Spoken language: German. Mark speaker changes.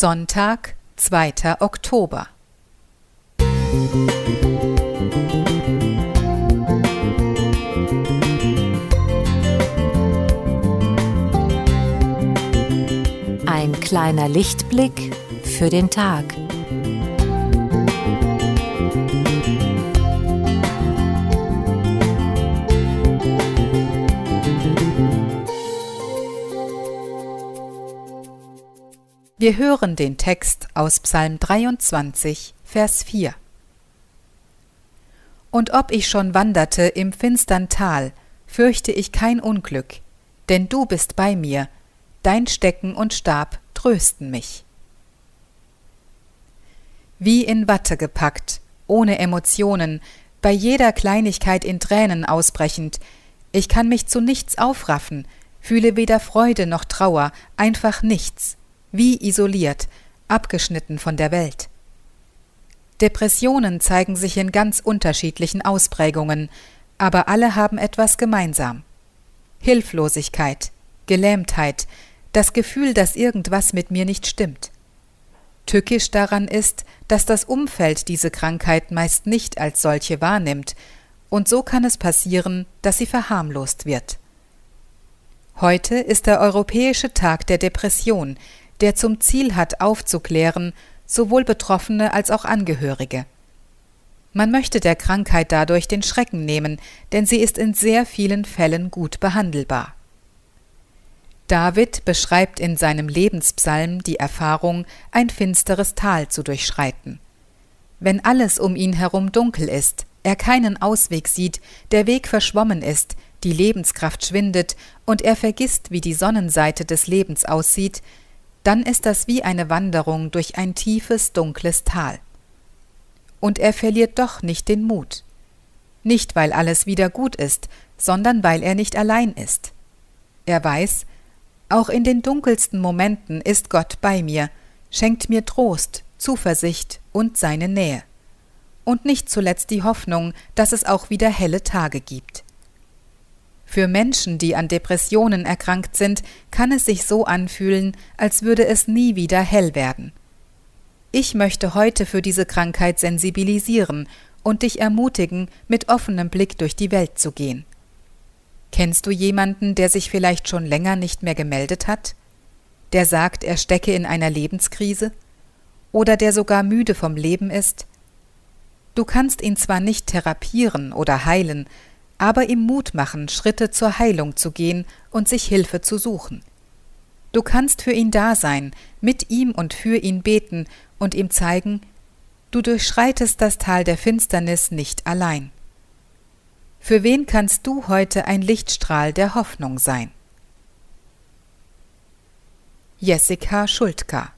Speaker 1: Sonntag, 2. Oktober.
Speaker 2: Ein kleiner Lichtblick für den Tag.
Speaker 1: Wir hören den Text aus Psalm 23, Vers 4. Und ob ich schon wanderte im finstern Tal, fürchte ich kein Unglück, denn du bist bei mir, dein Stecken und Stab trösten mich. Wie in Watte gepackt, ohne Emotionen, bei jeder Kleinigkeit in Tränen ausbrechend, ich kann mich zu nichts aufraffen, fühle weder Freude noch Trauer, einfach nichts wie isoliert, abgeschnitten von der Welt. Depressionen zeigen sich in ganz unterschiedlichen Ausprägungen, aber alle haben etwas gemeinsam. Hilflosigkeit, Gelähmtheit, das Gefühl, dass irgendwas mit mir nicht stimmt. Tückisch daran ist, dass das Umfeld diese Krankheit meist nicht als solche wahrnimmt, und so kann es passieren, dass sie verharmlost wird. Heute ist der Europäische Tag der Depression, der zum Ziel hat, aufzuklären, sowohl Betroffene als auch Angehörige. Man möchte der Krankheit dadurch den Schrecken nehmen, denn sie ist in sehr vielen Fällen gut behandelbar. David beschreibt in seinem Lebenspsalm die Erfahrung, ein finsteres Tal zu durchschreiten. Wenn alles um ihn herum dunkel ist, er keinen Ausweg sieht, der Weg verschwommen ist, die Lebenskraft schwindet und er vergisst, wie die Sonnenseite des Lebens aussieht, dann ist das wie eine Wanderung durch ein tiefes, dunkles Tal. Und er verliert doch nicht den Mut. Nicht, weil alles wieder gut ist, sondern weil er nicht allein ist. Er weiß, auch in den dunkelsten Momenten ist Gott bei mir, schenkt mir Trost, Zuversicht und seine Nähe. Und nicht zuletzt die Hoffnung, dass es auch wieder helle Tage gibt. Für Menschen, die an Depressionen erkrankt sind, kann es sich so anfühlen, als würde es nie wieder hell werden. Ich möchte heute für diese Krankheit sensibilisieren und dich ermutigen, mit offenem Blick durch die Welt zu gehen. Kennst du jemanden, der sich vielleicht schon länger nicht mehr gemeldet hat? Der sagt, er stecke in einer Lebenskrise? Oder der sogar müde vom Leben ist? Du kannst ihn zwar nicht therapieren oder heilen, aber ihm Mut machen, Schritte zur Heilung zu gehen und sich Hilfe zu suchen. Du kannst für ihn da sein, mit ihm und für ihn beten und ihm zeigen, du durchschreitest das Tal der Finsternis nicht allein. Für wen kannst du heute ein Lichtstrahl der Hoffnung sein? Jessica Schultka